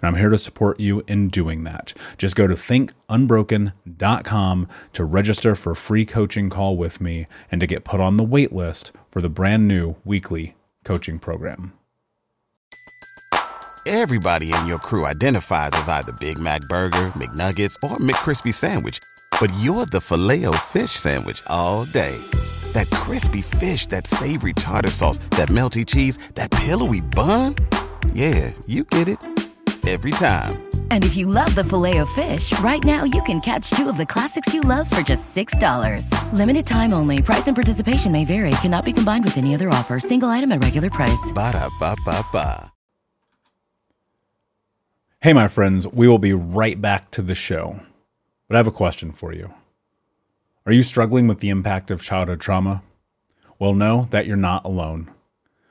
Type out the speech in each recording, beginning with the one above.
and I'm here to support you in doing that. Just go to thinkunbroken.com to register for a free coaching call with me and to get put on the wait list for the brand new weekly coaching program. Everybody in your crew identifies as either Big Mac burger, McNuggets, or McCrispy sandwich, but you're the Filet-O-Fish sandwich all day. That crispy fish, that savory tartar sauce, that melty cheese, that pillowy bun? Yeah, you get it every time. And if you love the Filet-O-Fish, right now you can catch two of the classics you love for just $6. Limited time only. Price and participation may vary. Cannot be combined with any other offer. Single item at regular price. Ba da ba ba ba. Hey, my friends, we will be right back to the show. But I have a question for you. Are you struggling with the impact of childhood trauma? Well, know that you're not alone.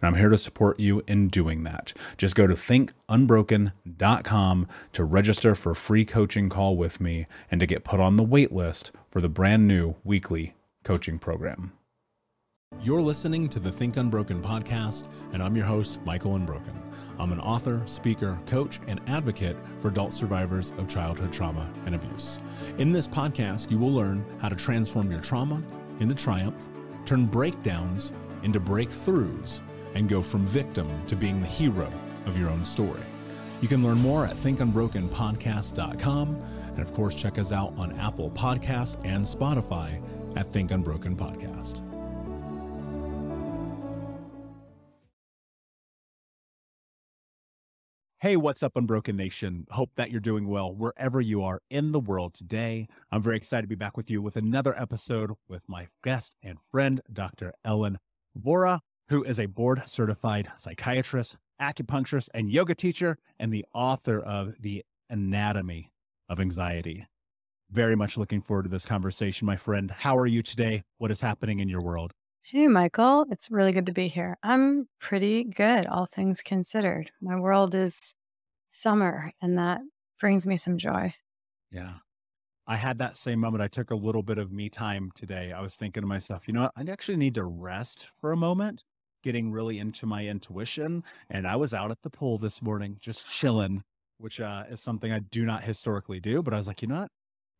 and I'm here to support you in doing that. Just go to thinkunbroken.com to register for a free coaching call with me and to get put on the wait list for the brand new weekly coaching program. You're listening to the Think Unbroken podcast, and I'm your host, Michael Unbroken. I'm an author, speaker, coach, and advocate for adult survivors of childhood trauma and abuse. In this podcast, you will learn how to transform your trauma into triumph, turn breakdowns into breakthroughs, and go from victim to being the hero of your own story. You can learn more at thinkunbrokenpodcast.com, and of course, check us out on Apple Podcasts and Spotify at Think Unbroken Podcast. Hey, what's up, Unbroken Nation? Hope that you're doing well wherever you are in the world today. I'm very excited to be back with you with another episode with my guest and friend, Dr. Ellen Vora, who is a board certified psychiatrist, acupuncturist, and yoga teacher, and the author of The Anatomy of Anxiety. Very much looking forward to this conversation, my friend. How are you today? What is happening in your world? Hey, Michael. It's really good to be here. I'm pretty good, all things considered. My world is summer, and that brings me some joy. Yeah. I had that same moment. I took a little bit of me time today. I was thinking to myself, you know what? I actually need to rest for a moment, getting really into my intuition. And I was out at the pool this morning, just chilling, which uh, is something I do not historically do. But I was like, you know what?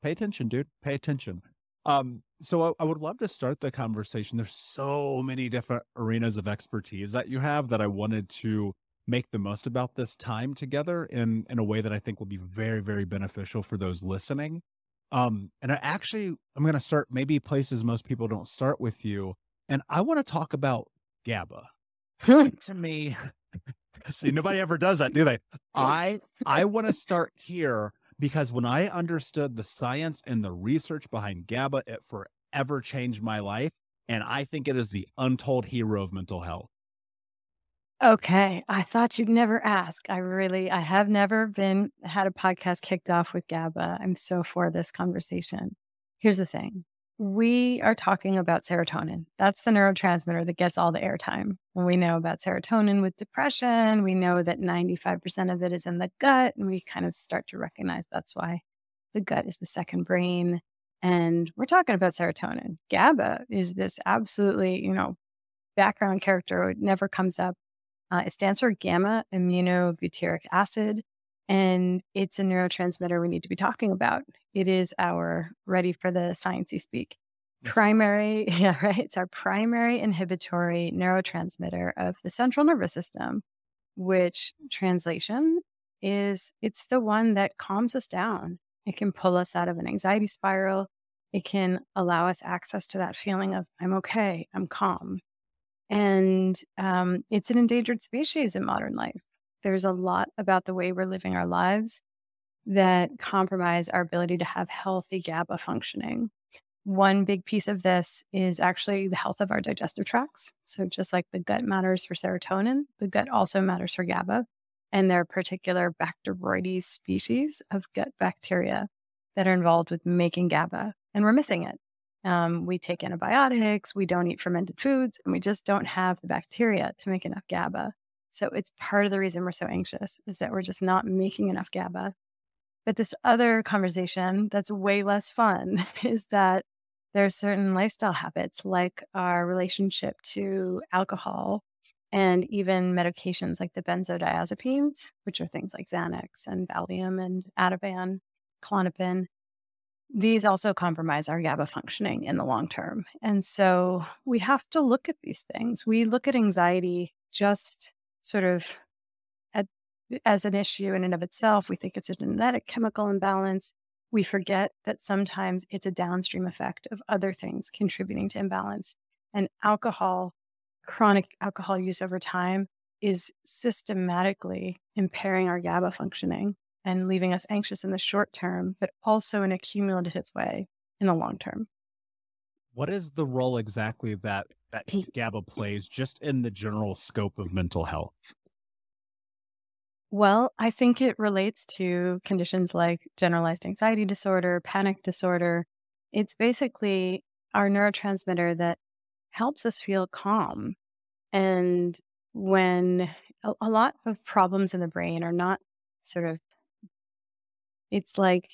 Pay attention, dude. Pay attention. Um, so I, I, would love to start the conversation. There's so many different arenas of expertise that you have that I wanted to make the most about this time together in in a way that I think will be very very beneficial for those listening. Um, and I actually I'm going to start maybe places most people don't start with you, and I want to talk about GABA. to me, see nobody ever does that, do they? I I want to start here because when I understood the science and the research behind GABA, it forever changed my life. And I think it is the untold hero of mental health. Okay. I thought you'd never ask. I really, I have never been, had a podcast kicked off with GABA. I'm so for this conversation. Here's the thing we are talking about serotonin. That's the neurotransmitter that gets all the airtime. We know about serotonin with depression. We know that 95% of it is in the gut. And we kind of start to recognize that's why the gut is the second brain. And we're talking about serotonin. GABA is this absolutely, you know, background character. It never comes up. Uh, it stands for gamma aminobutyric acid. And it's a neurotransmitter we need to be talking about. It is our ready for the sciencey speak. Yes. Primary, yeah, right. It's our primary inhibitory neurotransmitter of the central nervous system, which translation is it's the one that calms us down. It can pull us out of an anxiety spiral. It can allow us access to that feeling of, I'm okay, I'm calm. And um, it's an endangered species in modern life. There's a lot about the way we're living our lives that compromise our ability to have healthy GABA functioning. One big piece of this is actually the health of our digestive tracts. So, just like the gut matters for serotonin, the gut also matters for GABA. And there are particular Bacteroides species of gut bacteria that are involved with making GABA, and we're missing it. Um, we take antibiotics, we don't eat fermented foods, and we just don't have the bacteria to make enough GABA. So it's part of the reason we're so anxious is that we're just not making enough GABA. But this other conversation that's way less fun is that there are certain lifestyle habits like our relationship to alcohol and even medications like the benzodiazepines, which are things like Xanax and Valium and Ativan, Klonopin. These also compromise our GABA functioning in the long term. And so we have to look at these things. We look at anxiety just sort of at, as an issue in and of itself. We think it's a genetic chemical imbalance. We forget that sometimes it's a downstream effect of other things contributing to imbalance. And alcohol, chronic alcohol use over time, is systematically impairing our GABA functioning and leaving us anxious in the short term, but also in a cumulative way in the long term. What is the role exactly that that GABA plays just in the general scope of mental health? Well, I think it relates to conditions like generalized anxiety disorder, panic disorder. It's basically our neurotransmitter that helps us feel calm. And when a, a lot of problems in the brain are not sort of, it's like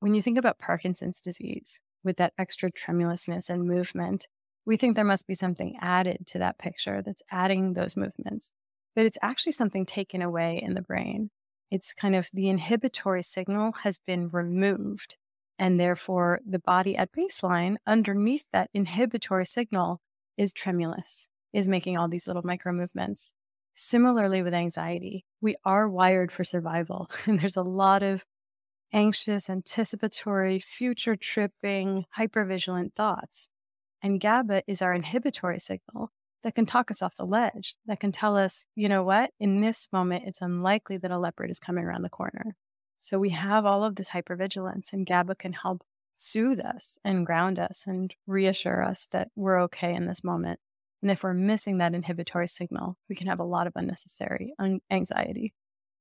when you think about Parkinson's disease with that extra tremulousness and movement, We think there must be something added to that picture that's adding those movements, but it's actually something taken away in the brain. It's kind of the inhibitory signal has been removed. And therefore, the body at baseline, underneath that inhibitory signal, is tremulous, is making all these little micro movements. Similarly, with anxiety, we are wired for survival. And there's a lot of anxious, anticipatory, future tripping, hypervigilant thoughts. And GABA is our inhibitory signal that can talk us off the ledge, that can tell us, you know what, in this moment, it's unlikely that a leopard is coming around the corner. So we have all of this hypervigilance, and GABA can help soothe us and ground us and reassure us that we're okay in this moment. And if we're missing that inhibitory signal, we can have a lot of unnecessary anxiety.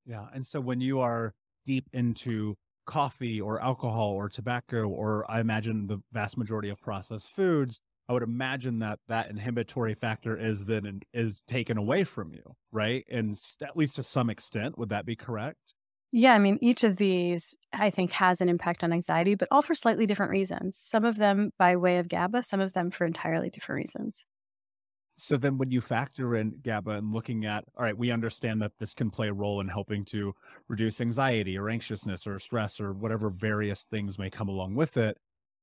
Yeah. And so when you are deep into coffee or alcohol or tobacco, or I imagine the vast majority of processed foods, I would imagine that that inhibitory factor is then is taken away from you, right? And at least to some extent, would that be correct? Yeah, I mean, each of these I think has an impact on anxiety, but all for slightly different reasons. Some of them by way of GABA, some of them for entirely different reasons. So then when you factor in GABA and looking at, all right, we understand that this can play a role in helping to reduce anxiety or anxiousness or stress or whatever various things may come along with it.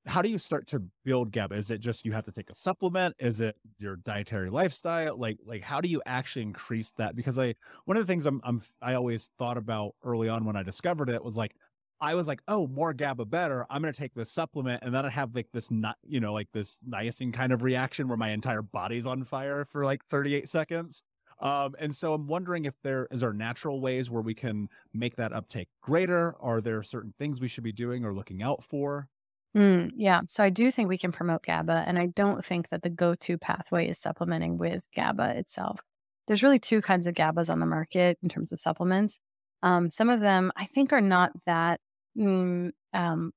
How do you start to build GABA? Is it just you have to take a supplement? Is it your dietary lifestyle? Like, like how do you actually increase that? Because I, one of the things I'm, I'm, I always thought about early on when I discovered it was like, I was like, oh, more GABA better. I'm going to take this supplement. And then I have like this, not, you know, like this niacin kind of reaction where my entire body's on fire for like 38 seconds. Um, and so I'm wondering if there is there natural ways where we can make that uptake greater. Are there certain things we should be doing or looking out for? Mm, yeah. So I do think we can promote GABA. And I don't think that the go to pathway is supplementing with GABA itself. There's really two kinds of GABAs on the market in terms of supplements. Um, some of them I think are not that mm, um,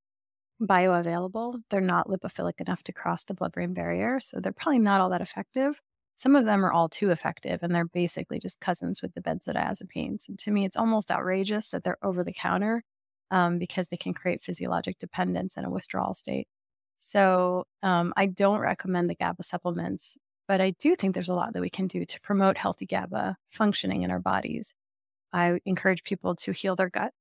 bioavailable. They're not lipophilic enough to cross the blood brain barrier. So they're probably not all that effective. Some of them are all too effective, and they're basically just cousins with the benzodiazepines. And to me, it's almost outrageous that they're over the counter um, because they can create physiologic dependence and a withdrawal state. So um, I don't recommend the GABA supplements, but I do think there's a lot that we can do to promote healthy GABA functioning in our bodies. I encourage people to heal their gut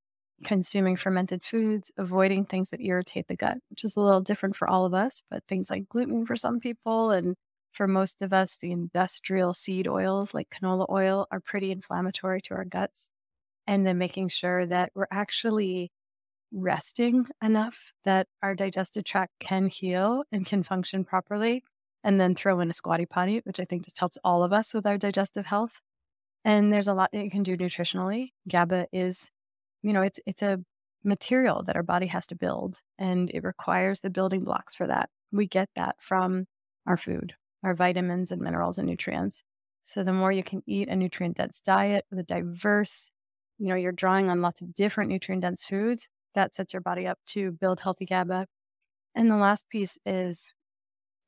consuming fermented foods, avoiding things that irritate the gut, which is a little different for all of us, but things like gluten for some people and for most of us, the industrial seed oils like canola oil are pretty inflammatory to our guts. And then making sure that we're actually resting enough that our digestive tract can heal and can function properly. And then throw in a squatty potty, which I think just helps all of us with our digestive health. And there's a lot that you can do nutritionally. GABA is you know, it's it's a material that our body has to build and it requires the building blocks for that. We get that from our food, our vitamins and minerals and nutrients. So the more you can eat a nutrient dense diet with a diverse, you know, you're drawing on lots of different nutrient dense foods, that sets your body up to build healthy GABA. And the last piece is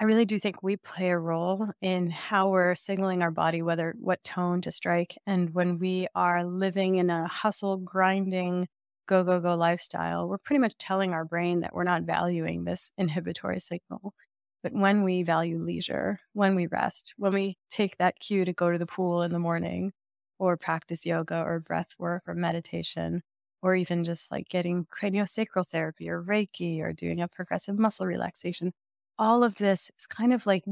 I really do think we play a role in how we're signaling our body whether what tone to strike. And when we are living in a hustle, grinding, go, go, go lifestyle, we're pretty much telling our brain that we're not valuing this inhibitory signal. But when we value leisure, when we rest, when we take that cue to go to the pool in the morning or practice yoga or breath work or meditation, or even just like getting craniosacral therapy or Reiki or doing a progressive muscle relaxation, all of this is kind of like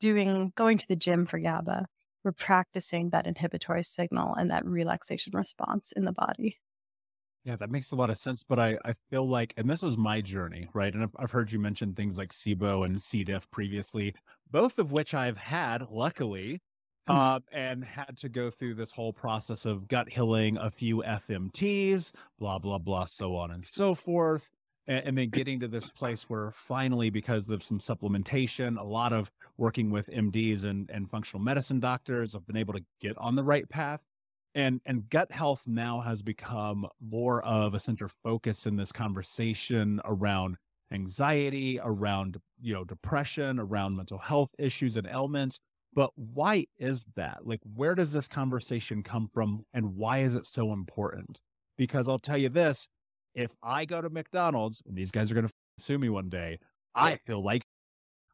doing going to the gym for GABA. We're practicing that inhibitory signal and that relaxation response in the body. Yeah, that makes a lot of sense. But I, I feel like, and this was my journey, right? And I've, I've heard you mention things like SIBO and C. diff previously, both of which I've had, luckily. Uh, and had to go through this whole process of gut healing, a few FMTs, blah, blah, blah, so on and so forth and, and then getting to this place where finally, because of some supplementation, a lot of working with MDs and, and functional medicine doctors, I've been able to get on the right path. And, and gut health now has become more of a center focus in this conversation around anxiety, around, you know, depression, around mental health issues and ailments. But why is that? Like, where does this conversation come from and why is it so important? Because I'll tell you this if I go to McDonald's and these guys are going to sue me one day, I feel like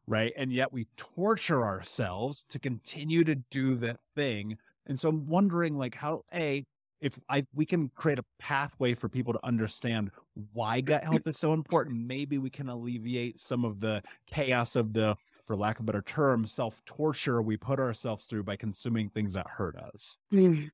right? And yet we torture ourselves to continue to do that thing. And so I'm wondering like how a if I we can create a pathway for people to understand why gut health is so important, maybe we can alleviate some of the chaos of the for lack of a better term, self torture we put ourselves through by consuming things that hurt us. Mm.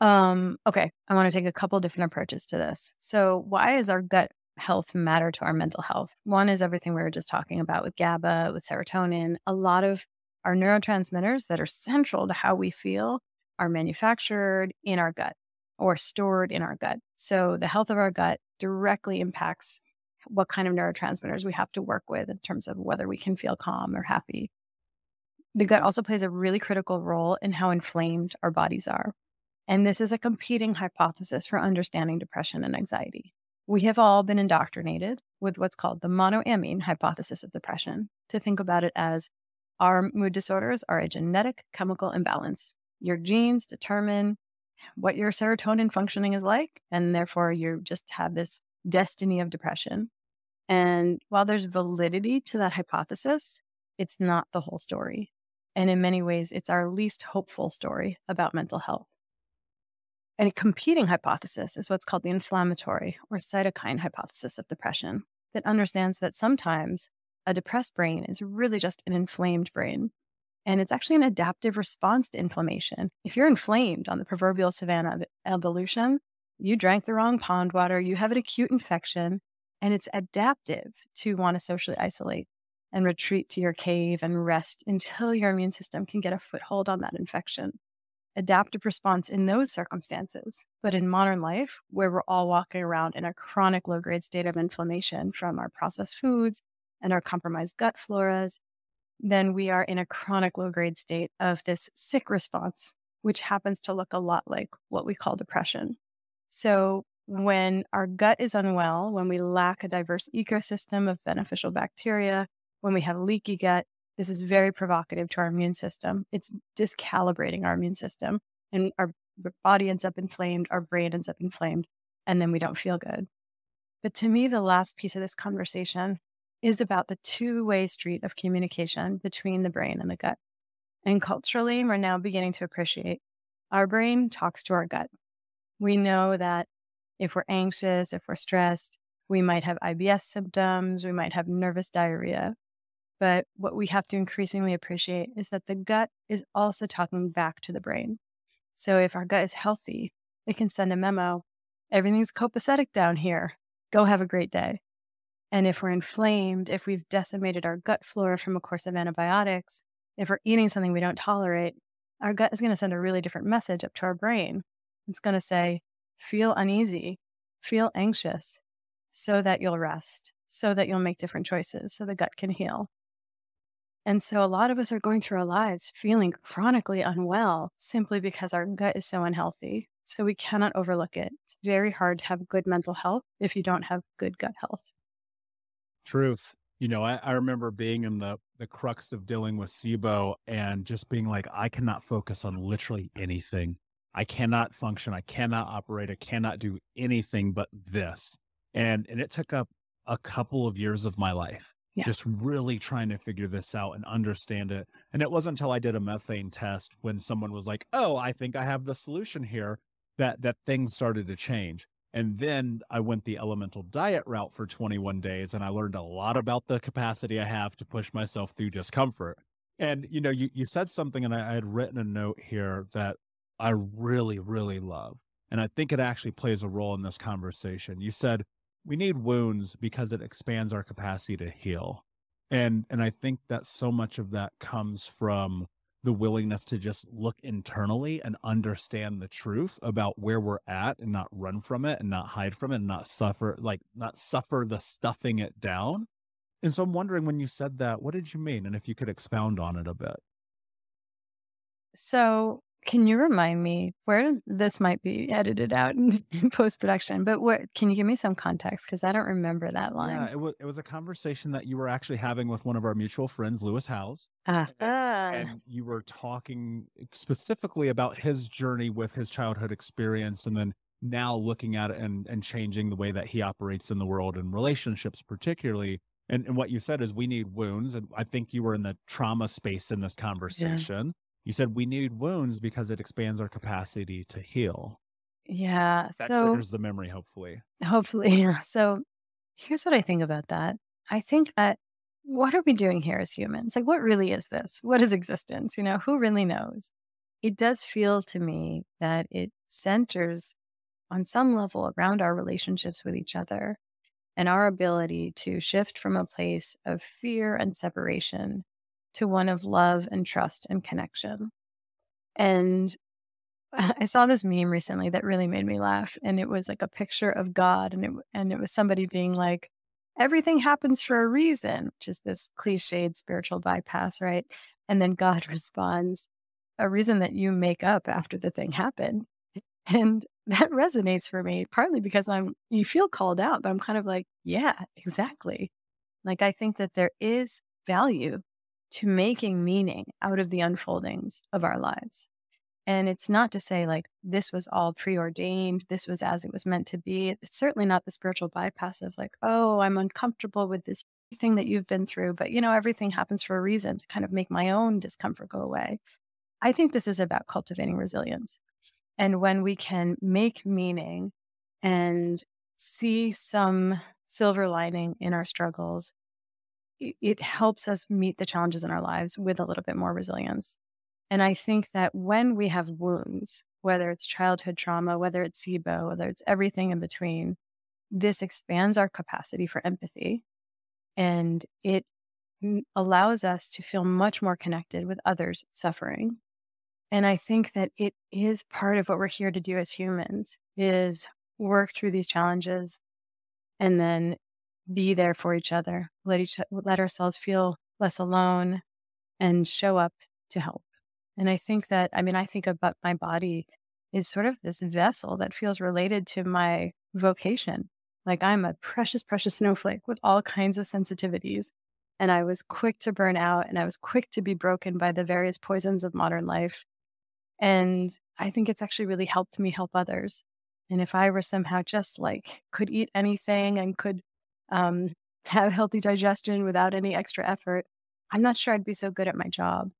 Um, okay, I want to take a couple different approaches to this. So, why is our gut health matter to our mental health? One is everything we were just talking about with GABA, with serotonin. A lot of our neurotransmitters that are central to how we feel are manufactured in our gut or stored in our gut. So, the health of our gut directly impacts what kind of neurotransmitters we have to work with in terms of whether we can feel calm or happy. The gut mm-hmm. also plays a really critical role in how inflamed our bodies are. And this is a competing hypothesis for understanding depression and anxiety. We have all been indoctrinated with what's called the monoamine hypothesis of depression to think about it as our mood disorders are a genetic chemical imbalance. Your genes determine what your serotonin functioning is like, and therefore you just have this destiny of depression. And while there's validity to that hypothesis, it's not the whole story. And in many ways, it's our least hopeful story about mental health. And a competing hypothesis is what's called the inflammatory or cytokine hypothesis of depression that understands that sometimes a depressed brain is really just an inflamed brain. And it's actually an adaptive response to inflammation. If you're inflamed on the proverbial savannah of evolution, you drank the wrong pond water, you have an acute infection, and it's adaptive to want to socially isolate and retreat to your cave and rest until your immune system can get a foothold on that infection adaptive response in those circumstances. But in modern life, where we're all walking around in a chronic low grade state of inflammation from our processed foods and our compromised gut floras, then we are in a chronic low grade state of this sick response, which happens to look a lot like what we call depression. So, when our gut is unwell, when we lack a diverse ecosystem of beneficial bacteria, when we have leaky gut, this is very provocative to our immune system. It's discalibrating our immune system, and our body ends up inflamed, our brain ends up inflamed, and then we don't feel good. But to me, the last piece of this conversation is about the two way street of communication between the brain and the gut. And culturally, we're now beginning to appreciate our brain talks to our gut. We know that if we're anxious, if we're stressed, we might have IBS symptoms, we might have nervous diarrhea. But what we have to increasingly appreciate is that the gut is also talking back to the brain. So if our gut is healthy, it can send a memo everything's copacetic down here. Go have a great day. And if we're inflamed, if we've decimated our gut flora from a course of antibiotics, if we're eating something we don't tolerate, our gut is going to send a really different message up to our brain. It's going to say, feel uneasy, feel anxious, so that you'll rest, so that you'll make different choices, so the gut can heal. And so a lot of us are going through our lives feeling chronically unwell simply because our gut is so unhealthy. So we cannot overlook it. It's very hard to have good mental health if you don't have good gut health. Truth. You know, I, I remember being in the the crux of dealing with SIBO and just being like, I cannot focus on literally anything. I cannot function. I cannot operate. I cannot do anything but this. And and it took up a couple of years of my life yeah. just really trying to figure this out and understand it. And it wasn't until I did a methane test when someone was like, "Oh, I think I have the solution here," that that things started to change. And then I went the elemental diet route for 21 days and I learned a lot about the capacity I have to push myself through discomfort. And you know, you you said something and I, I had written a note here that I really, really love. And I think it actually plays a role in this conversation. You said we need wounds because it expands our capacity to heal. And and I think that so much of that comes from the willingness to just look internally and understand the truth about where we're at and not run from it and not hide from it and not suffer like not suffer the stuffing it down. And so I'm wondering when you said that, what did you mean? And if you could expound on it a bit. So can you remind me where this might be edited out in, post production? But what can you give me some context because I don't remember that line. Yeah, it was it was a conversation that you were actually having with one of our mutual friends, Lewis Howes. Ah. And, and you were talking specifically about his journey with his childhood experience, and then now looking at it and and changing the way that he operates in the world and relationships, particularly. And, and what you said is we need wounds. And I think you were in the trauma space in this conversation. Yeah. You said we need wounds because it expands our capacity to heal. Yeah. That so, triggers the memory, hopefully. Hopefully. So here's what I think about that. I think that what are we doing here as humans? Like, what really is this? What is existence? You know, who really knows? It does feel to me that it centers on some level around our relationships with each other and our ability to shift from a place of fear and separation to one of love and trust and connection. And I saw this meme recently that really made me laugh and it was like a picture of God and it and it was somebody being like everything happens for a reason, which is this cliched spiritual bypass, right? And then God responds, a reason that you make up after the thing happened. And that resonates for me, partly because I'm, you feel called out, but I'm kind of like, yeah, exactly. Like, I think that there is value to making meaning out of the unfoldings of our lives. And it's not to say like this was all preordained, this was as it was meant to be. It's certainly not the spiritual bypass of like, oh, I'm uncomfortable with this thing that you've been through, but you know, everything happens for a reason to kind of make my own discomfort go away. I think this is about cultivating resilience. And when we can make meaning and see some silver lining in our struggles, it, helps us meet the challenges in our lives with a little bit more resilience. And I think that when we have wounds, whether it's childhood trauma, whether it's SIBO, whether it's everything in between, this expands our capacity for empathy and it allows us to feel much more connected with others suffering and I think that it is part of what we're here to do as humans is work through these challenges and then be there for each other, let each, let ourselves feel less alone and show up to help. And I think that, I mean, I think about my body is sort of this vessel that feels related to my vocation. Like I'm a precious, precious snowflake with all kinds of sensitivities. And I was quick to burn out and I was quick to be broken by the various poisons of modern life. And I think it's actually really helped me help others. And if I were somehow just like could eat anything and could um, have healthy digestion without any extra effort, I'm not sure I'd be so good at my job.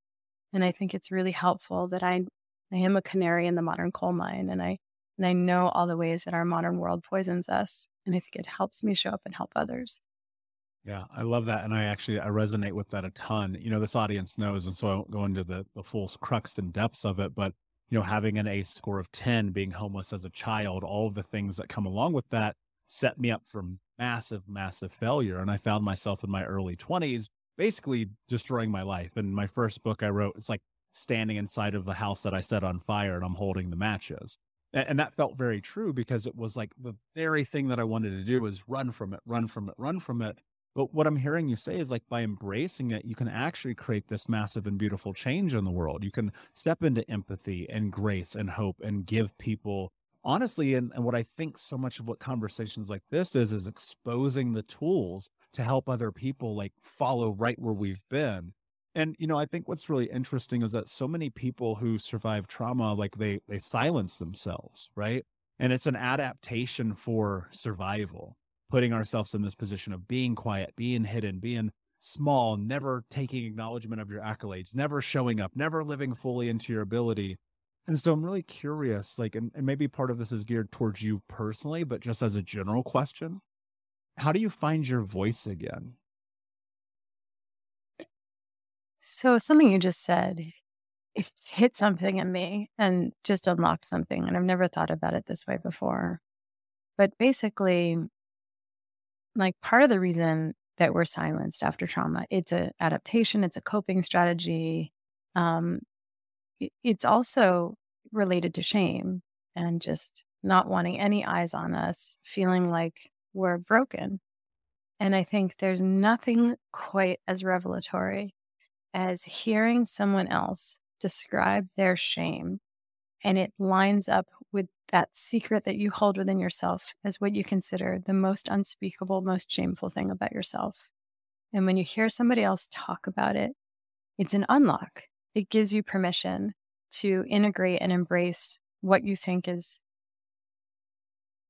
And I think it's really helpful that I I am a canary in the modern coal mine, and I and I know all the ways that our modern world poisons us. And I think it helps me show up and help others. Yeah, I love that. And I actually, I resonate with that a ton. You know, this audience knows, and so I won't go into the, the full crux and depths of it, but, you know, having an ACE score of 10, being homeless as a child, all of the things that come along with that set me up for massive, massive failure. And I found myself in my early 20s basically destroying my life. And my first book I wrote, it's like standing inside of the house that I set on fire and I'm holding the matches. And, and that felt very true because it was like the very thing that I wanted to do was run from it, run from it, run from it. But what I'm hearing you say is like by embracing it, you can actually create this massive and beautiful change in the world. You can step into empathy and grace and hope and give people honestly and, and what i think so much of what conversations like this is is exposing the tools to help other people like follow right where we've been and you know i think what's really interesting is that so many people who survive trauma like they they silence themselves right and it's an adaptation for survival putting ourselves in this position of being quiet, being hidden, being small, never taking acknowledgement of your accolades, never showing up, never living fully into your ability. And so I'm really curious, like, and, and maybe part of this is geared towards you personally, but just as a general question, how do you find your voice again? So something you just said, it hit something in me and just unlocked something. And I've never thought about it this way before. But basically, like part of the reason that we're silenced after trauma, it's an adaptation, it's a coping strategy. Um, it's also related to shame and just not wanting any eyes on us, feeling like we're broken. And I think there's nothing quite as revelatory as hearing someone else describe their shame and it lines up with that secret that you hold within yourself as what you consider the most unspeakable, most shameful thing about yourself. And when you hear somebody else talk about it, it's an unlock. It gives you permission to integrate and embrace what you think is,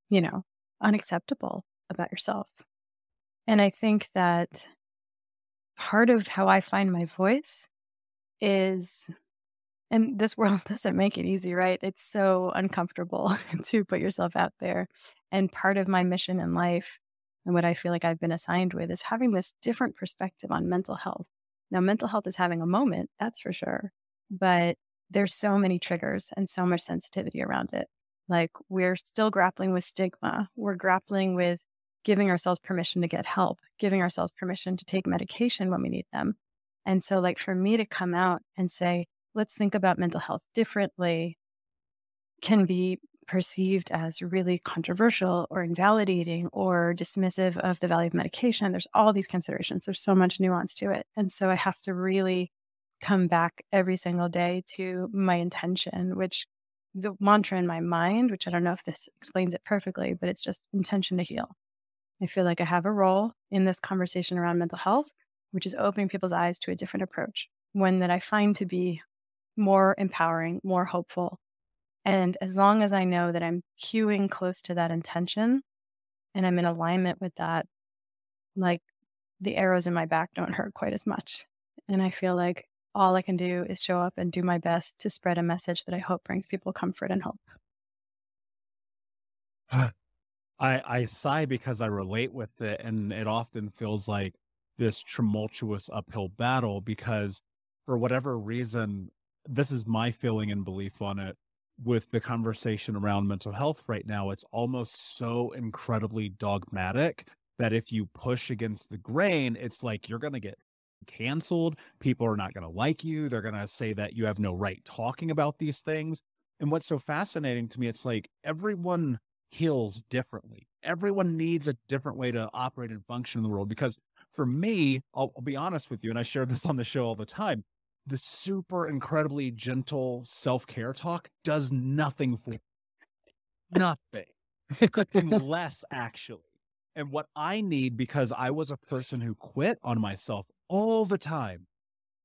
you know, unacceptable about yourself. And I think that part of how I find my voice is, and this world doesn't make it easy, right? It's so uncomfortable to put yourself out there. And part of my mission in life and what I feel like I've been assigned with is having this different perspective on mental health. Now, mental health is having a moment, that's for sure. But there's so many triggers and so much sensitivity around it. Like we're still grappling with stigma. We're grappling with giving ourselves permission to get help, giving ourselves permission to take medication when we need them. And so, like, for me to come out and say, let's think about mental health differently can be perceived as really controversial or invalidating or dismissive of the value of medication. There's all these considerations. There's so much nuance to it. And so I have to really come back every single day to my intention, which the mantra in my mind, which I don't know if this explains it perfectly, but it's just intention to heal. I feel like I have a role in this conversation around mental health, which is opening people's eyes to a different approach, one that I find to be more empowering, more hopeful. And as long as I know that I'm cueing close to that intention and I'm in alignment with that, like the arrows in my back don't hurt quite as much. And I feel like all I can do is show up and do my best to spread a message that I hope brings people comfort and hope. Uh, I, I sigh because I relate with it, and it often feels like this tumultuous uphill battle because, for whatever reason, this is my feeling and belief on it. With the conversation around mental health right now, it's almost so incredibly dogmatic that if you push against the grain, it's like you're going to get canceled. People are not going to like you. They're going to say that you have no right talking about these things. And what's so fascinating to me, it's like everyone heals differently. Everyone needs a different way to operate and function in the world. Because for me, I'll, I'll be honest with you, and I share this on the show all the time. The super incredibly gentle self care talk does nothing for me nothing. less actually. And what I need, because I was a person who quit on myself all the time.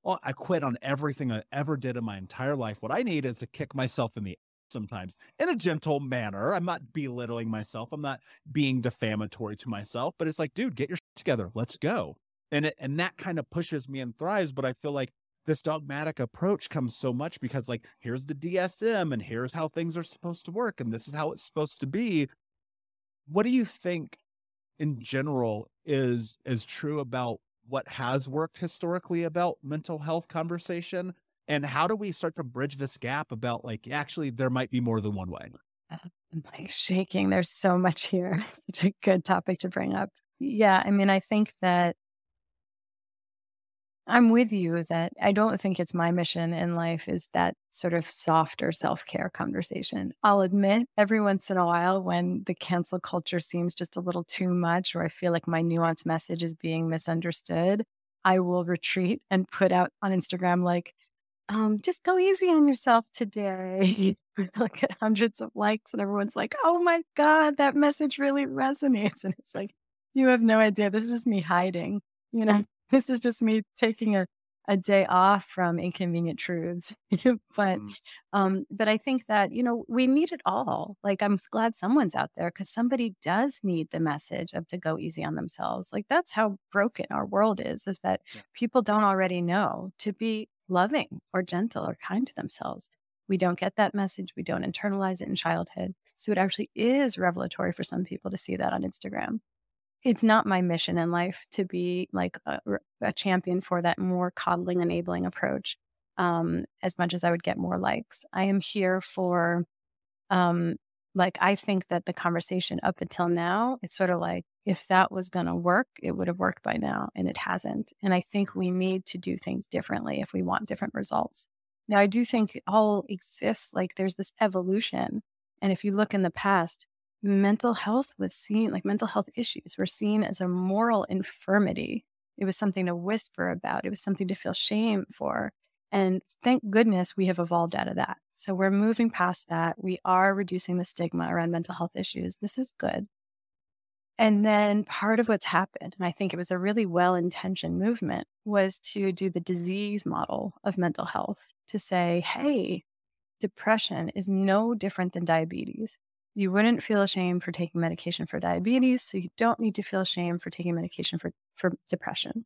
Well, I quit on everything I ever did in my entire life. What I need is to kick myself in the sometimes in a gentle manner. I'm not belittling myself. I'm not being defamatory to myself, but it's like, dude, get your together. Let's go. And it, and that kind of pushes me and thrives. But I feel like this dogmatic approach comes so much because like, here's the DSM and here's how things are supposed to work. And this is how it's supposed to be. What do you think in general is, is true about what has worked historically about mental health conversation and how do we start to bridge this gap about like actually there might be more than one way? Uh, i'm like shaking. There's so much here. Such a good topic to bring up. Yeah i mean i think that I'm with you that I don't think it's my mission in life is that sort of softer self care conversation. I'll admit every once in a while when the cancel culture seems just a little too much, or I feel like my nuanced message is being misunderstood, I will retreat and put out on Instagram, like, um, just go easy on yourself today. I at hundreds of likes, and everyone's like, oh my God, that message really resonates. And it's like, you have no idea. This is just me hiding, you know? This is just me taking a, a day off from inconvenient truths. but mm. um, but I think that, you know, we need it all. Like I'm glad someone's out there because somebody does need the message of to go easy on themselves. Like that's how broken our world is, is that yeah. people don't already know to be loving or gentle or kind to themselves. We don't get that message. We don't internalize it in childhood. So it actually is revelatory for some people to see that on Instagram it's not my mission in life to be like a, a champion for that more coddling, enabling approach. Um, as much as I would get more likes, I am here for, um, like I think that the conversation up until now, it's sort of like if that was going to work, it would have worked by now, and it hasn't. And I think we need to do things differently if we want different results. Now, I do think it all exists. Like there's this evolution, and if you look in the past, mental health was seen, like mental health issues were seen as a moral infirmity. It was something to whisper about, it was something to feel shame for. And thank goodness we have evolved out of that. So we're moving past that. We are reducing the stigma around mental health issues. This is good. And then part of what's happened, and I think it was a really well intentioned movement, was to do the disease model of mental health to say, hey, depression is no different than diabetes You wouldn't feel ashamed for taking medication for diabetes, so you don't need to feel ashamed for taking medication for, for depression.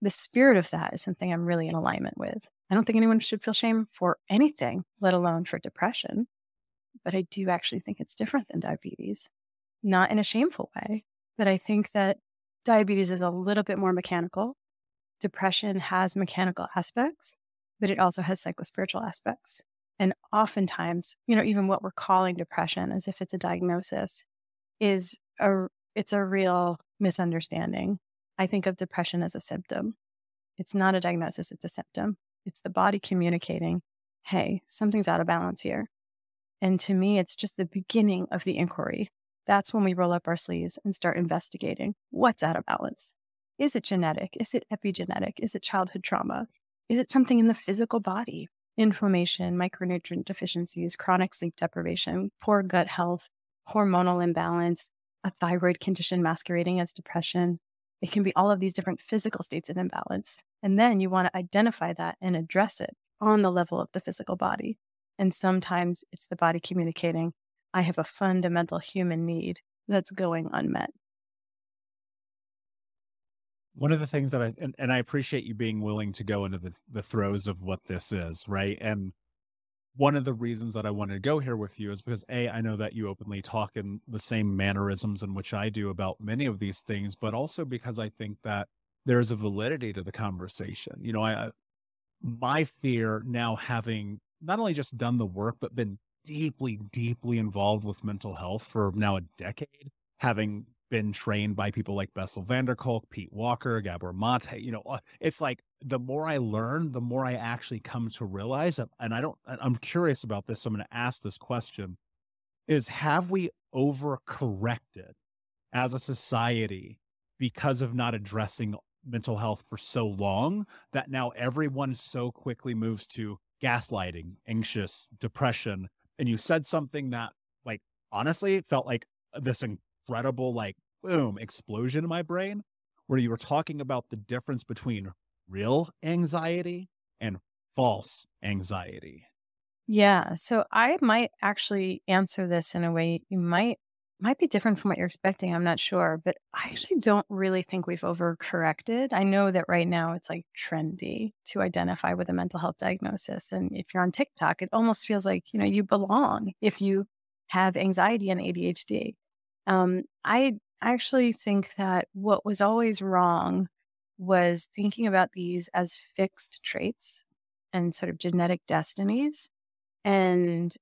The spirit of that is something I'm really in alignment with. I don't think anyone should feel shame for anything, let alone for depression. But I do actually think it's different than diabetes, not in a shameful way. But I think that diabetes is a little bit more mechanical. Depression has mechanical aspects, but it also has psychospiritual aspects. And oftentimes, you know, even what we're calling depression as if it's a diagnosis is a it's a real misunderstanding. I think of depression as a symptom. It's not a diagnosis, it's a symptom. It's the body communicating, hey, something's out of balance here. And to me, it's just the beginning of the inquiry. That's when we roll up our sleeves and start investigating what's out of balance. Is it genetic? Is it epigenetic? Is it childhood trauma? Is it something in the physical body? Inflammation, micronutrient deficiencies, chronic sleep deprivation, poor gut health, hormonal imbalance, a thyroid condition masquerading as depression. It can be all of these different physical states of imbalance. And then you want to identify that and address it on the level of the physical body. And sometimes it's the body communicating, I have a fundamental human need that's going unmet. One of the things that I, and, and I appreciate you being willing to go into the, the throes of what this is, right? And one of the reasons that I wanted to go here with you is because A, I know that you openly talk in the same mannerisms in which I do about many of these things, but also because I think that there's a validity to the conversation. You know, I, my fear now having not only just done the work, but been deeply, deeply involved with mental health for now a decade, having been trained by people like Bessel van der Kolk, Pete Walker, Gabor Mate. You know, uh, it's like the more I learn, the more I actually come to realize. And I don't, I'm curious about this. So I'm going to ask this question is have we overcorrected as a society because of not addressing mental health for so long that now everyone so quickly moves to gaslighting, anxious, depression. And you said something that, like, honestly, it felt like this incredible, like, boom, explosion in my brain, where you were talking about the difference between real anxiety and false anxiety. Yeah. So I might actually answer this in a way you might might be different from what you're expecting. I'm not sure, but I actually don't really think we've overcorrected. I know that right now it's like trendy to identify with a mental health diagnosis. And if you're on TikTok, it almost feels like, you know, you belong if you have anxiety and ADHD. Um, I actually think that what was always wrong was thinking about these as fixed traits and sort of genetic destinies and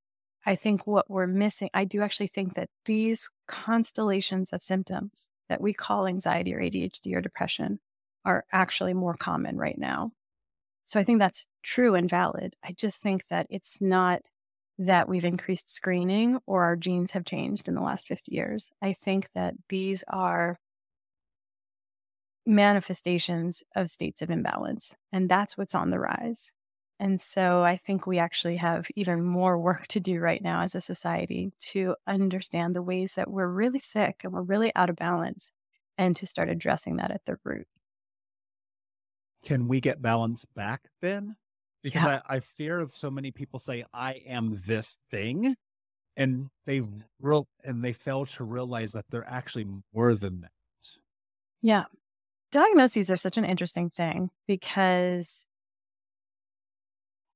I think what we're missing, I do actually think that these constellations of symptoms that we call anxiety or ADHD or depression are actually more common right now. So I think that's true and valid. I just think that it's not that we've increased screening or our genes have changed in the last 50 years. I think that these are manifestations of states of imbalance, and that's what's on the rise. And so I think we actually have even more work to do right now as a society to understand the ways that we're really sick and we're really out of balance and to start addressing that at the root. Can we get balance back then? Because yeah. I, I fear so many people say, I am this thing. And they real and they fail to realize that they're actually more than that. Yeah. Diagnoses are such an interesting thing because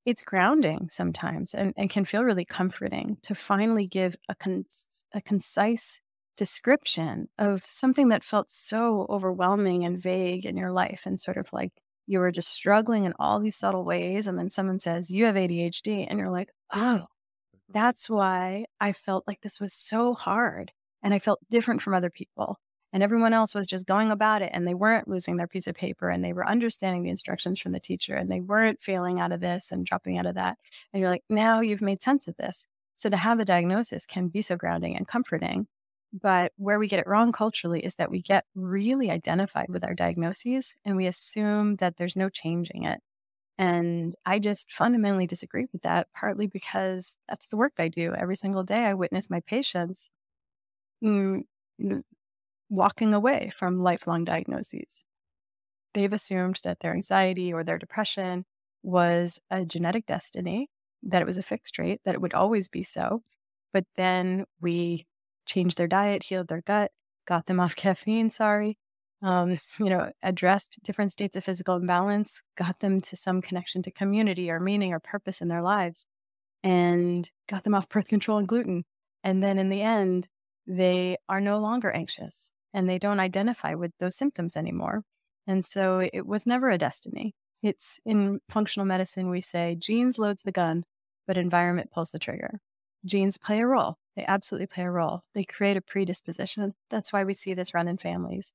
it's grounding sometimes and, and can feel really comforting to finally give a, con- a concise description of something that felt so overwhelming and vague in your life and sort of like you were just struggling in all these subtle ways and then someone says you have ADHD and you're like oh that's why I felt like this was so hard and I felt different from other people and everyone else was just going about it and they weren't losing their piece of paper and they were understanding the instructions from the teacher and they weren't failing out of this and dropping out of that and you're like now you've made sense of this. So to have a diagnosis can be so grounding and comforting but where we get it wrong culturally is that we get really identified with our diagnoses and we assume that there's no changing it and I just fundamentally disagree with that, partly because that's the work I do. Every single day, I witness my patients mm, walking away from lifelong diagnoses. They've assumed that their anxiety or their depression was a genetic destiny, that it was a fixed trait, that it would always be so. But then we changed their diet, healed their gut, got them off caffeine, sorry, um, you know, addressed different states of physical imbalance, got them to some connection to community or meaning or purpose in their lives, and got them off birth control and gluten. And then in the end, they are no longer anxious and they don't identify with those symptoms anymore. And so it was never a destiny. It's in functional medicine, we say genes loads the gun, but environment pulls the trigger. Genes play a role. They absolutely play a role. They create a predisposition. That's why we see this run in families.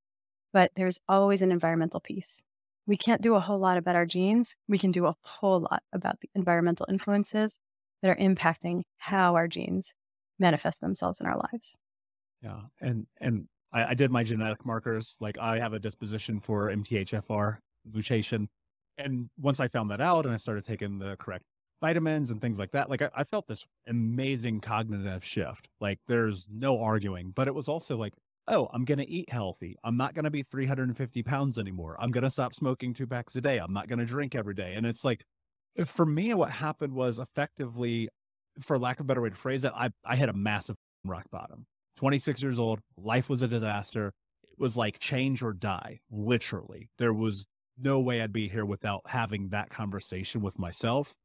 But there's always an environmental piece. We can't do a whole lot about our genes. We can do a whole lot about the environmental influences that are impacting how our genes manifest themselves in our lives. Yeah. And and I, I did my genetic markers. Like I have a disposition for MTHFR mutation. And once I found that out and I started taking the correct vitamins and things like that, like I, I felt this amazing cognitive shift. Like there's no arguing, but it was also like, oh, I'm going to eat healthy. I'm not going to be 350 pounds anymore. I'm going to stop smoking two packs a day. I'm not going to drink every day. And it's like, uh, for me, what happened was effectively, for lack of a better way to phrase it, I, I hit a massive rock bottom. 26 years old, life was a disaster. It was like change or die, literally. There was no way I'd be here without having that conversation with myself.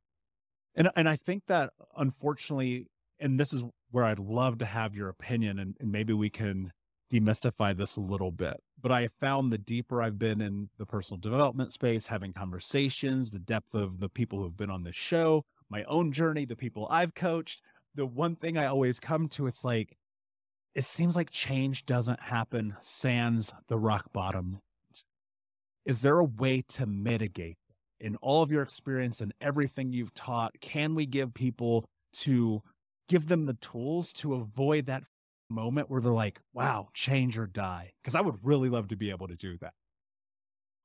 And and I think that unfortunately, and this is where I'd love to have your opinion and, and maybe we can demystify this a little bit. But I found the deeper I've been in the personal development space, having conversations, the depth of the people who've been on this show, my own journey, the people I've coached, the one thing I always come to, it's like it seems like change doesn't happen sans the rock bottom. Is there a way to mitigate in all of your experience and everything you've taught? Can we give people to give them the tools to avoid that moment where they're like, wow, change or die? Because I would really love to be able to do that.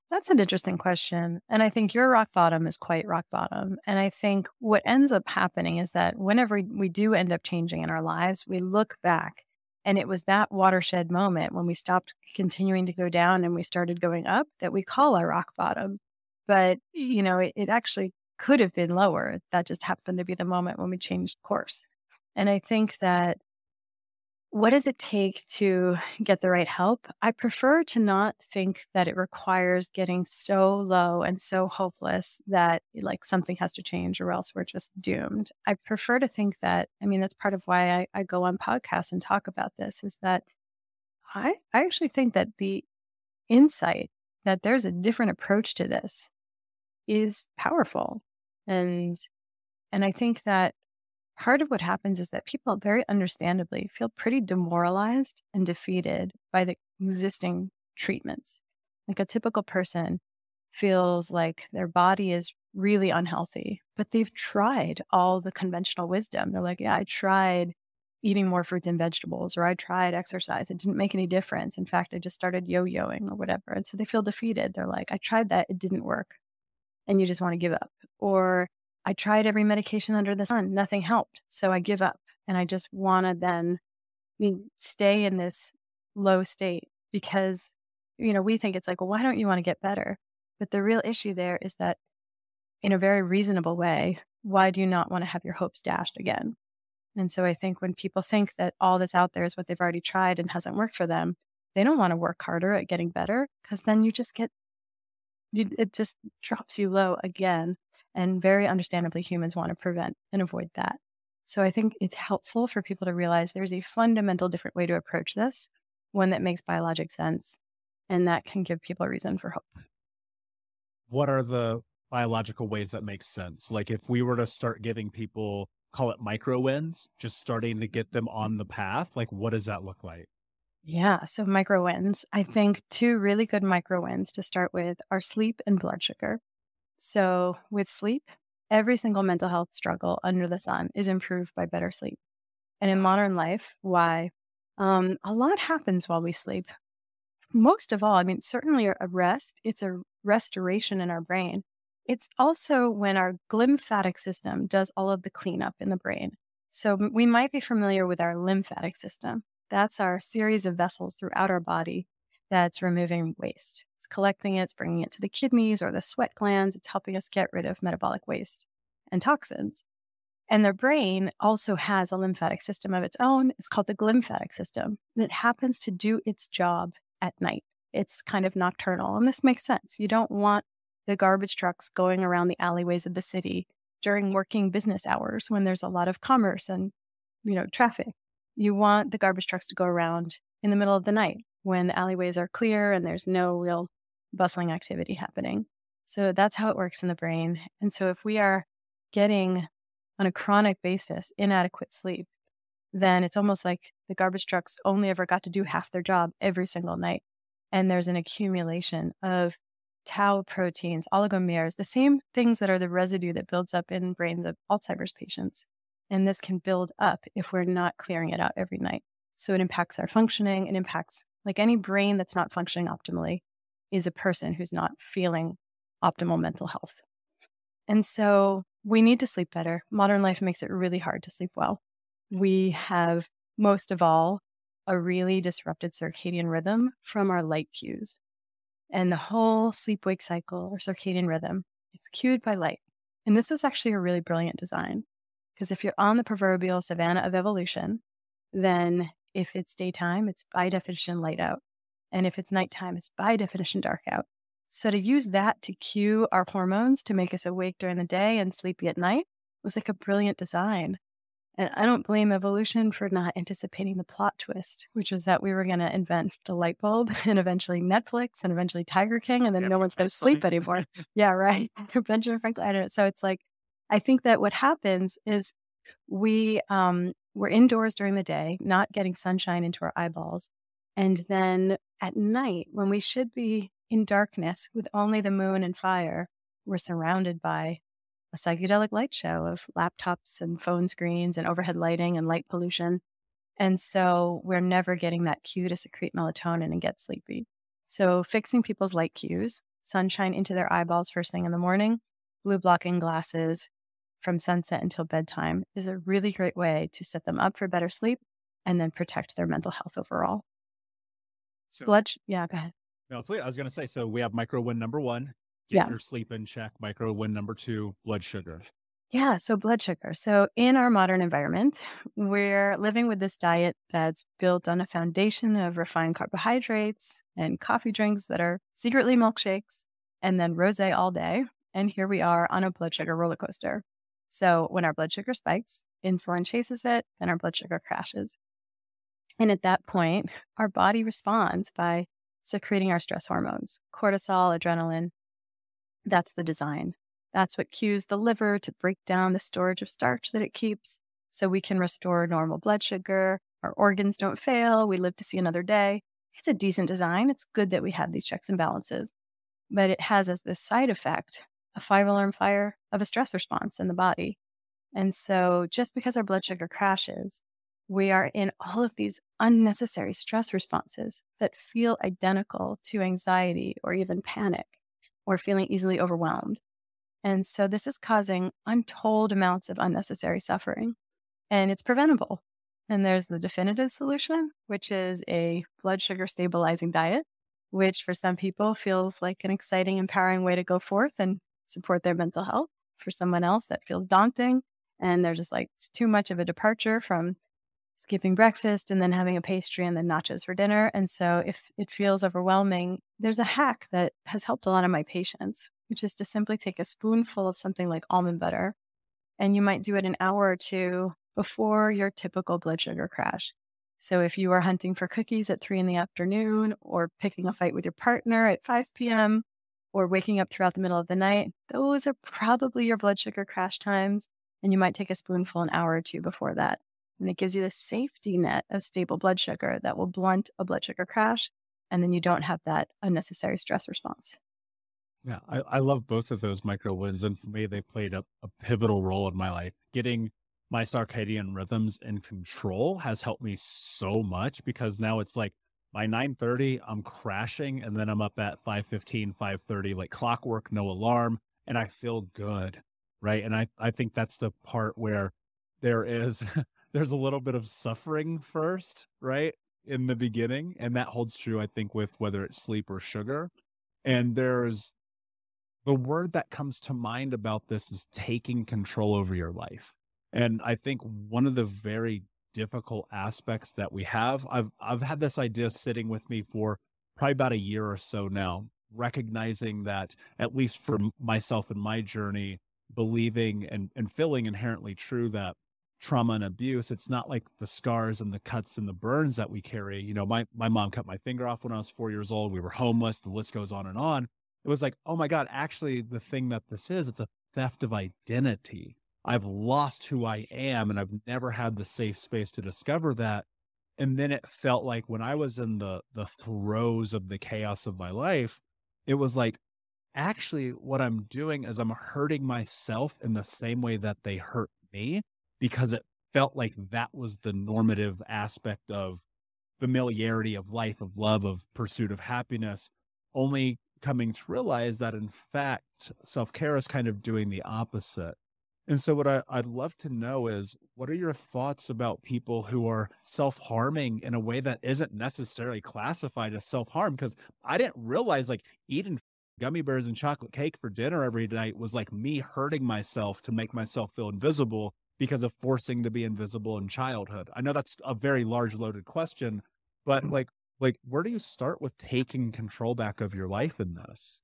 That's an interesting question. And I think your rock bottom is quite rock bottom. And I think what ends up happening is that whenever we do end up changing in our lives, we look back and it was that watershed moment when we stopped continuing to go down and we started going up that we call our rock bottom. But, you know, it, it actually could have been lower. That just happened to be the moment when we changed course. And I think that what does it take to get the right help? I prefer to not think that it requires getting so low and so hopeless that like something has to change or else we're just doomed. I prefer to think that, I mean, that's part of why I, I go on podcasts and talk about this is that I, I actually think that the insight that there's a different approach to this is powerful. And and I think that part of what happens is that people very understandably feel pretty demoralized and defeated by the existing treatments. Like a typical person feels like their body is really unhealthy, but they've tried all the conventional wisdom. They're like, yeah, I tried eating more fruits and vegetables, or I tried exercise. It didn't make any difference. In fact, I just started yo yoing or whatever. And so they feel defeated. They're like, I tried that, it didn't work. And you just want to give up. Or I tried every medication under the sun, nothing helped. So I give up and I just want to then I mean, stay in this low state because, you know, we think it's like, well, why don't you want to get better? But the real issue there is that in a very reasonable way, why do you not want to have your hopes dashed again? And so I think when people think that all that's out there is what they've already tried and hasn't worked for them, they don't want to work harder at getting better because then you just get, it just drops you low again. And very understandably, humans want to prevent and avoid that. So I think it's helpful for people to realize there's a fundamental different way to approach this, one that makes biologic sense, and that can give people a reason for hope. What are the biological ways that make sense? Like if we were to start giving people, call it micro wins, just starting to get them on the path, like what does that look like? Yeah. So micro wins. I think two really good micro wins to start with are sleep and blood sugar. So, with sleep, every single mental health struggle under the sun is improved by better sleep. And in modern life, why? Um, a lot happens while we sleep. Most of all, I mean, certainly a rest, it's a restoration in our brain. It's also when our glymphatic system does all of the cleanup in the brain. So we might be familiar with our lymphatic system. That's our series of vessels throughout our body that's removing waste. It's collecting it, it's bringing it to the kidneys or the sweat glands. It's helping us get rid of metabolic waste and toxins. And the brain also has a lymphatic system of its own. It's called the glymphatic system. And it happens to do its job at night. It's kind of nocturnal. And this makes sense. You don't want the garbage trucks going around the alleyways of the city during working business hours when there's a lot of commerce and you know traffic you want the garbage trucks to go around in the middle of the night when the alleyways are clear and there's no real bustling activity happening. So that's how it works in the brain. And so if we are getting on a chronic basis inadequate sleep then it's almost like the garbage trucks only ever got to do half their job every single night. And there's an accumulation of tau proteins, oligomers, the same things that are the residue that builds up in brains of Alzheimer's patients. And this can build up if we're not clearing it out every night. So it impacts our functioning. It impacts, like any brain that's not functioning optimally, is a person who's not feeling optimal mental health. And so we need to sleep better. Modern life makes it really hard to sleep well. We have, most of all, a really disrupted circadian rhythm from our light cues and the whole sleep wake cycle or circadian rhythm. It's cued by light. And this is actually a really brilliant design because if you're on the proverbial savannah of evolution, then if it's daytime, it's by definition light out. And if it's nighttime, it's by definition dark out. So to use that to cue our hormones to make us awake during the day and sleepy at night was like a brilliant design. And I don't blame evolution for not anticipating the plot twist, which was that we were going to invent the light bulb and eventually Netflix and eventually Tiger King, and then no one's going to sleep anymore. yeah, right. Benjamin Franklin. So it's like, I think that what happens is we um, we're indoors during the day, not getting sunshine into our eyeballs, and then at night when we should be in darkness with only the moon and fire, we're surrounded by a psychedelic light show of laptops and phone screens and overhead lighting and light pollution. And so we're never getting that cue to secrete melatonin and get sleepy. So fixing people's light cues, sunshine into their eyeballs first thing in the morning, blue blocking glasses from sunset until bedtime is a really great way to set them up for better sleep and then protect their mental health overall. So, Blood, yeah, go ahead. No, please. I was going to say, so we have micro win number one, get yeah. your sleep in check. Micro win number two, blood sugar. Yeah, so blood sugar. So in our modern environment, we're living with this diet that's built on a foundation of refined carbohydrates and coffee drinks that are secretly milkshakes and then rosé all day. And here we are on a blood sugar roller coaster. So when our blood sugar spikes, insulin chases it, and our blood sugar crashes. And at that point, our body responds by secreting our stress hormones, cortisol, adrenaline, that's the design. That's what cues the liver to break down the storage of starch that it keeps so we can restore normal blood sugar. Our organs don't fail. We live to see another day. It's a decent design. It's good that we have these checks and balances. But it has as the side effect a five alarm fire of a stress response in the body. And so just because our blood sugar crashes, we are in all of these unnecessary stress responses that feel identical to anxiety or even panic or feeling easily overwhelmed. And so this is causing untold amounts of unnecessary suffering, and it's preventable. And there's the definitive solution, which is a blood sugar stabilizing diet, which for some people feels like an exciting, empowering way to go forth and support their mental health. For someone else, that feels daunting. And they're just like, it's too much of a departure from skipping breakfast and then having a pastry and then nachos for dinner. And so if it feels overwhelming, there's a hack that has helped a lot of my patients, which is to simply take a spoonful of something like almond butter. And you might do it an hour or two before your typical blood sugar crash. So if you are hunting for cookies at three in the afternoon or picking a fight with your partner at 5 p.m. or waking up throughout the middle of the night, those are probably your blood sugar crash times. And you might take a spoonful an hour or two before that. And it gives you the safety net of stable blood sugar that will blunt a blood sugar crash. And then you don't have that unnecessary stress response. Yeah, I, I love both of those micro wins. And for me, they played a, a pivotal role in my life. Getting my circadian rhythms in control has helped me so much because now it's like by 9.30 i'm crashing and then i'm up at 5.15 5.30 like clockwork no alarm and i feel good right and i i think that's the part where there is there's a little bit of suffering first, right? In the beginning. And that holds true, I think, with whether it's sleep or sugar. And there's the word that comes to mind about this is taking control over your life. And I think one of the very difficult aspects that we have, I've I've had this idea sitting with me for probably about a year or so now, recognizing that at least for myself and my journey, believing and, and feeling inherently true that trauma and abuse, it's not like the scars and the cuts and the burns that we carry. You know, my, my mom cut my finger off when I was four years old. We were homeless. The list goes on and on. It was like, oh my God, actually, the thing that this is, it's a theft of identity. I've lost who I am and I've never had the safe space to discover that. And then it felt like when I was in the the throes of the chaos of my life, it was like actually what I'm doing is I'm hurting myself in the same way that they hurt me because it felt like that was the normative aspect of familiarity of life, of love, of pursuit of happiness, only coming to realize that in fact, self care is kind of doing the opposite. And so, what I, would love to know is what are your thoughts about people who are self harming in a way that isn't necessarily classified as self harm? Because I didn't realize like eating gummy bears and chocolate cake for dinner every night was like me hurting myself to make myself feel invisible because of forcing to be invisible in childhood. I know that's a very large loaded question, but mm. like, like where do you start with taking control back of your life in this?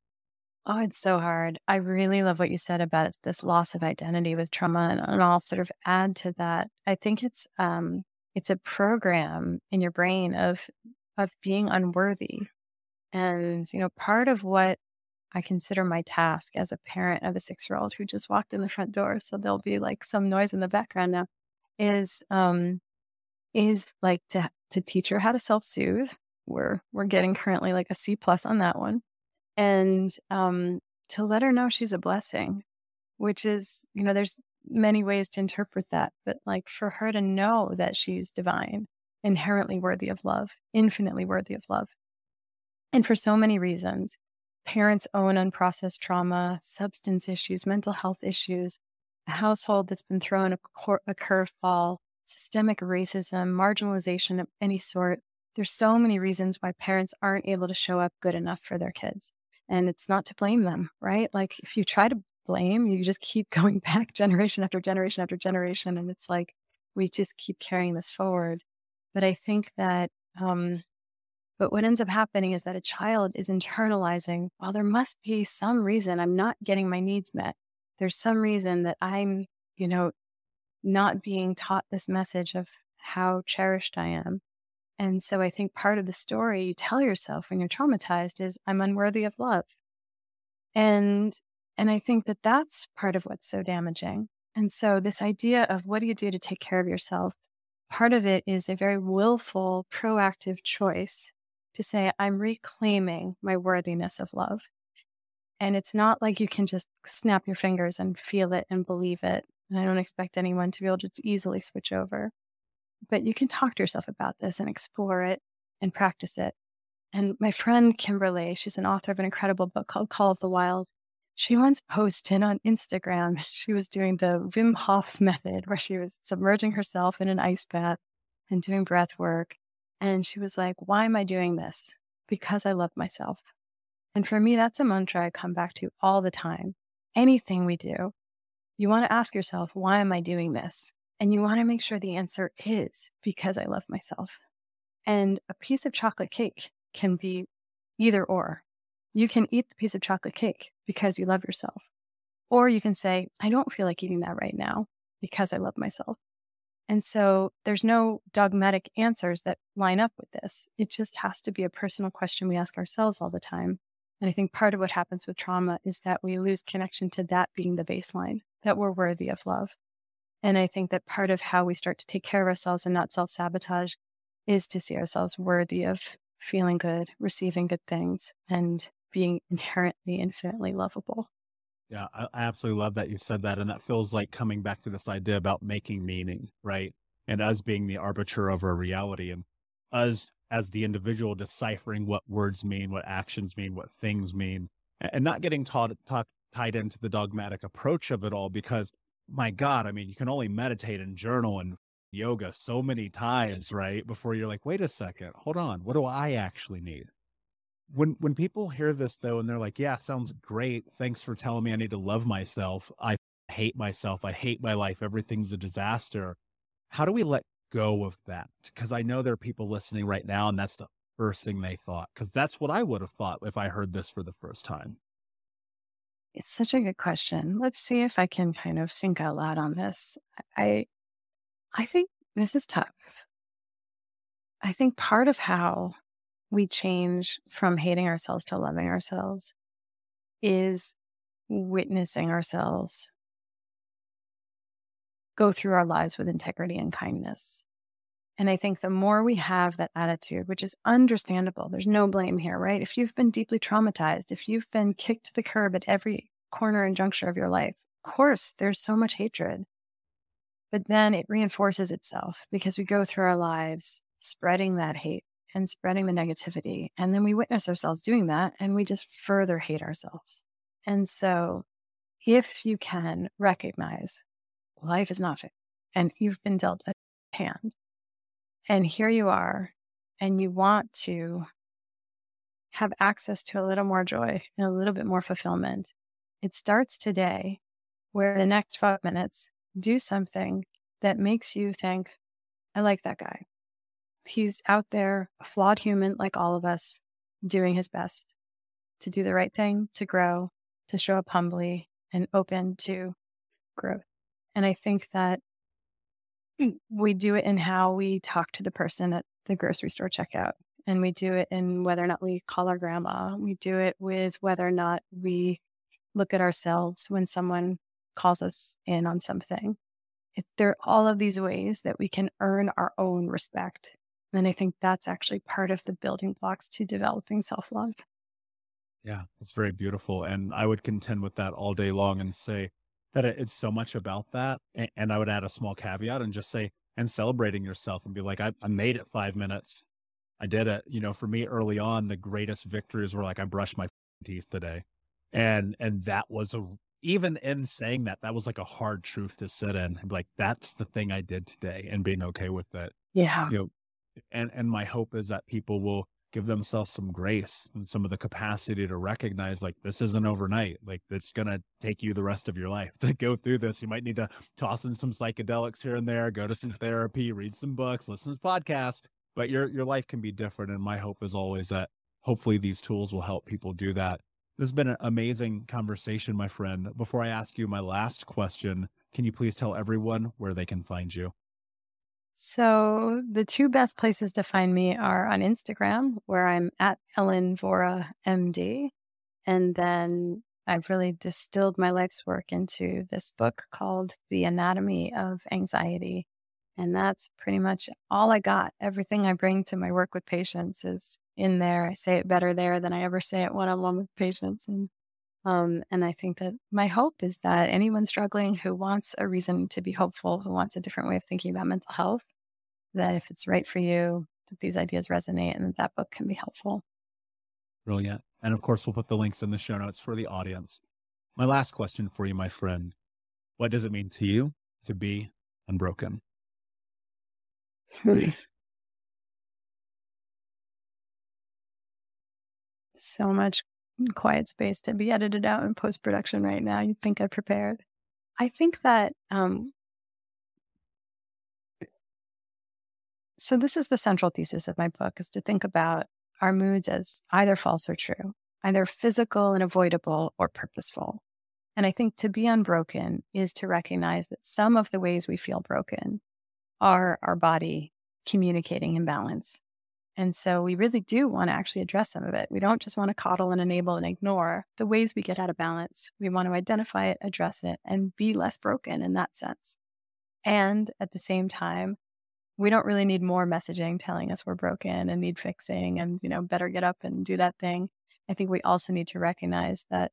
Oh, it's so hard. I really love what you said about this loss of identity with trauma, and, and I'll sort of add to that. I think it's um, it's a program in your brain of of being unworthy, and you know, part of what I consider my task as a parent of a six year old who just walked in the front door, so there'll be like some noise in the background now, is um, is like to to teach her how to self soothe. We're we're getting currently like a C plus on that one and um, to let her know she's a blessing, which is, you know, there's many ways to interpret that, but like for her to know that she's divine, inherently worthy of love, infinitely worthy of love. And for so many reasons, parents own unprocessed trauma, substance issues, mental health issues, a household that's been thrown a, cor- a curveball, systemic racism, marginalization of any sort. There's so many reasons why parents aren't able to show up good enough for their kids and it's not to blame them, right? Like if you try to blame, you just keep going back generation after generation after generation. And it's like we just keep carrying this forward. But I think that, um, but what ends up happening is that a child is internalizing, well, there must be some reason I'm not getting my needs met. There's some reason that I'm, you know, not being taught this message of how cherished I am. And so I think part of the story you tell yourself when you're traumatized is I'm unworthy of love. And and I think that that's part of what's so damaging. And so this idea of what do you do to take care of yourself? Part of it is a very willful, proactive choice to say I'm reclaiming my worthiness of love. And it's not like you can just snap your fingers and feel it and believe it. And I don't expect anyone to be able to easily switch over but you can talk to yourself about this and explore it and practice it. And my friend Kimberly, she's an author of an incredible book called Call of the Wild. She once posted on Instagram, she was doing the Wim Hof method where she was submerging herself in an ice bath and doing breath work. And she was like, Why am I doing this? Because I love myself. And for me, that's a mantra I come back to all the time. Anything we do, you want to ask yourself, Why am I doing this? And you want to make sure the answer is because I love myself. And a piece of chocolate cake can be either or. You can eat the piece of chocolate cake because you love yourself. Or you can say, I don't feel like eating that right now because I love myself. And so there's no dogmatic answers that line up with this. It just has to be a personal question we ask ourselves all the time. And I think part of what happens with trauma is that we lose connection to that being the baseline, that we're worthy of love. And I think that part of how we start to take care of ourselves and not self sabotage is to see ourselves worthy of feeling good, receiving good things, and being inherently infinitely lovable. Yeah, I, absolutely love that you said that. And that feels like coming back to this idea about making meaning, right? And us being the arbiter of our reality and us as the individual deciphering what words mean, what actions mean, what things mean, and not getting taught, taught tied into the dogmatic approach of it all because my God, I mean, you can only meditate and journal and yoga so many times, right? Before you're like, wait a second, hold on, what do I actually need? When when people hear this though, and they're like, yeah, sounds great. Thanks for telling me I need to love myself. I hate myself. I hate my life. Everything's a disaster. How do we let go of that? Because I know there are people listening right now, and that's the first thing they thought, because that's what I would have thought if I heard this for the first time. It's such a good question. Let's see if I can kind of think out loud on this. I I think this is tough. I think part of how we change from hating ourselves to loving ourselves is witnessing ourselves go through our lives with integrity and kindness. And I think the more we have that attitude, which is understandable, there's no blame here, right? If you've been deeply traumatized, if you've been kicked to the curb at every corner and juncture of your life, of course, there's so much hatred. But then it reinforces itself because we go through our lives spreading that hate and spreading the negativity. And then we witness ourselves doing that and we just further hate ourselves. And so, if you can recognize life is not fair and you've been dealt a hand, and here you are, and you want to have access to a little more joy and a little bit more fulfillment, it starts today where the next five minutes do something that makes you think, I like that guy. He's out there, a flawed human like all of us, doing his best to do the right thing, to grow, to show up humbly and open to growth. And I think that we do it in how we talk to the person at the grocery store checkout. And we do it in whether or not we call our grandma. We do it with whether or not we look at ourselves when someone calls us in on something. There are all of these ways that we can earn our own respect. And I think that's actually part of the building blocks to developing self love. Yeah, it's very beautiful. And I would contend with that all day long and say, that it's so much about that. And I would add a small caveat and just say, and celebrating yourself and be like, I, I made it five minutes. I did it. You know, for me early on, the greatest victories were like, I brushed my teeth today. And, and that was a, even in saying that, that was like a hard truth to sit in and like, that's the thing I did today and being okay with it. Yeah. You know, and, and my hope is that people will give themselves some grace and some of the capacity to recognize like this isn't overnight like it's going to take you the rest of your life to go through this. You might need to toss in some psychedelics here and there go to some therapy read some books listen to podcasts but your your life can be different and my hope is always that hopefully these tools will help people do that. This has been an amazing conversation my friend. Before i ask you my last question can you please tell everyone where they can find you so the two best places to find me are on Instagram, where I'm at Ellen Vora MD. And then I've really distilled my life's work into this book called The Anatomy of Anxiety. And that's pretty much all I got. Everything I bring to my work with patients is in there. I say it better there than I ever say it one on one with patients. And um, and I think that my hope is that anyone struggling who wants a reason to be hopeful, who wants a different way of thinking about mental health, that if it's right for you, that these ideas resonate and that, that book can be helpful. Brilliant. And of course, we'll put the links in the show notes for the audience. My last question for you, my friend What does it mean to you to be unbroken? so much quiet space to be edited out in post production right now. You'd think I prepared. I think that um, so this is the central thesis of my book is to think about our moods as either false or true, either physical and avoidable or purposeful. And I think to be unbroken is to recognize that some of the ways we feel broken are our body communicating imbalance and so we really do want to actually address some of it. We don't just want to coddle and enable and ignore the ways we get out of balance. We want to identify it, address it, and be less broken in that sense. And at the same time, we don't really need more messaging telling us we're broken and need fixing and, you know, better get up and do that thing. I think we also need to recognize that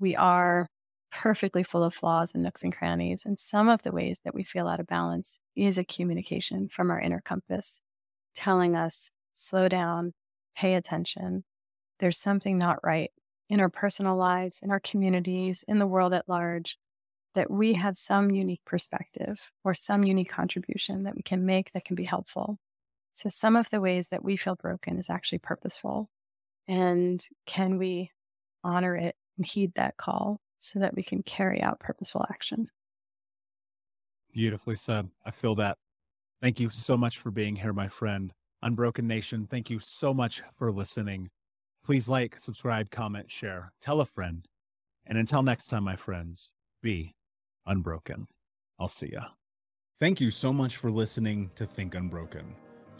we are perfectly full of flaws and nooks and crannies. And some of the ways that we feel out of balance is a communication from our inner compass telling us slow down, pay attention. There's something not right in our personal lives, in our communities, in the world at large, that we have some unique perspective or some unique contribution that we can make that can be helpful. So, some of the ways that we feel broken is actually purposeful. And can we honor it and heed that call so that we can carry out purposeful action. Beautifully said. I feel that. Thank you so much for being here, my friend. Unbroken Nation, thank you so much for listening. Please like, subscribe, comment, share, tell a friend. And until next time, my friends, be unbroken. I'll see ya. Thank you so much for listening to Think Unbroken.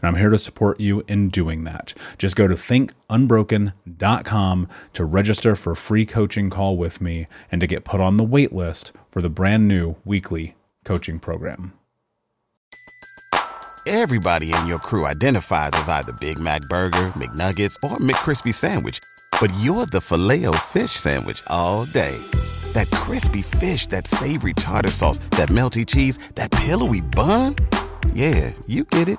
and I'm here to support you in doing that. Just go to thinkunbroken.com to register for a free coaching call with me and to get put on the wait list for the brand new weekly coaching program. Everybody in your crew identifies as either Big Mac Burger, McNuggets, or McCrispy Sandwich, but you're the filet fish Sandwich all day. That crispy fish, that savory tartar sauce, that melty cheese, that pillowy bun. Yeah, you get it